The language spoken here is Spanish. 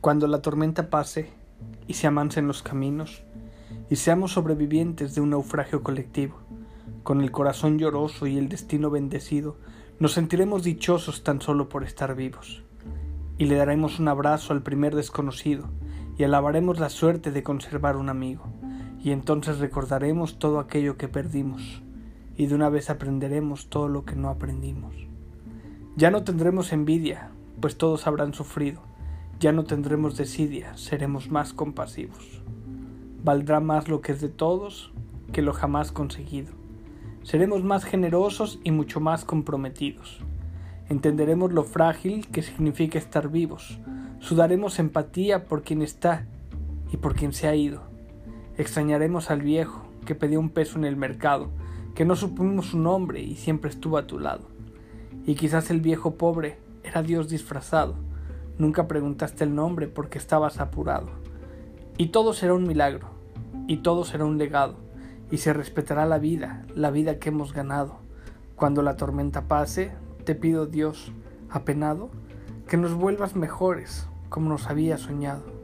Cuando la tormenta pase y se amansen los caminos, y seamos sobrevivientes de un naufragio colectivo, con el corazón lloroso y el destino bendecido, nos sentiremos dichosos tan solo por estar vivos, y le daremos un abrazo al primer desconocido, y alabaremos la suerte de conservar un amigo, y entonces recordaremos todo aquello que perdimos, y de una vez aprenderemos todo lo que no aprendimos. Ya no tendremos envidia, pues todos habrán sufrido, ya no tendremos desidia, seremos más compasivos. Valdrá más lo que es de todos que lo jamás conseguido. Seremos más generosos y mucho más comprometidos. Entenderemos lo frágil que significa estar vivos. Sudaremos empatía por quien está y por quien se ha ido. Extrañaremos al viejo que pedía un peso en el mercado, que no supimos su nombre y siempre estuvo a tu lado. Y quizás el viejo pobre era Dios disfrazado. Nunca preguntaste el nombre porque estabas apurado. Y todo será un milagro, y todo será un legado, y se respetará la vida, la vida que hemos ganado. Cuando la tormenta pase, te pido Dios, apenado, que nos vuelvas mejores, como nos había soñado.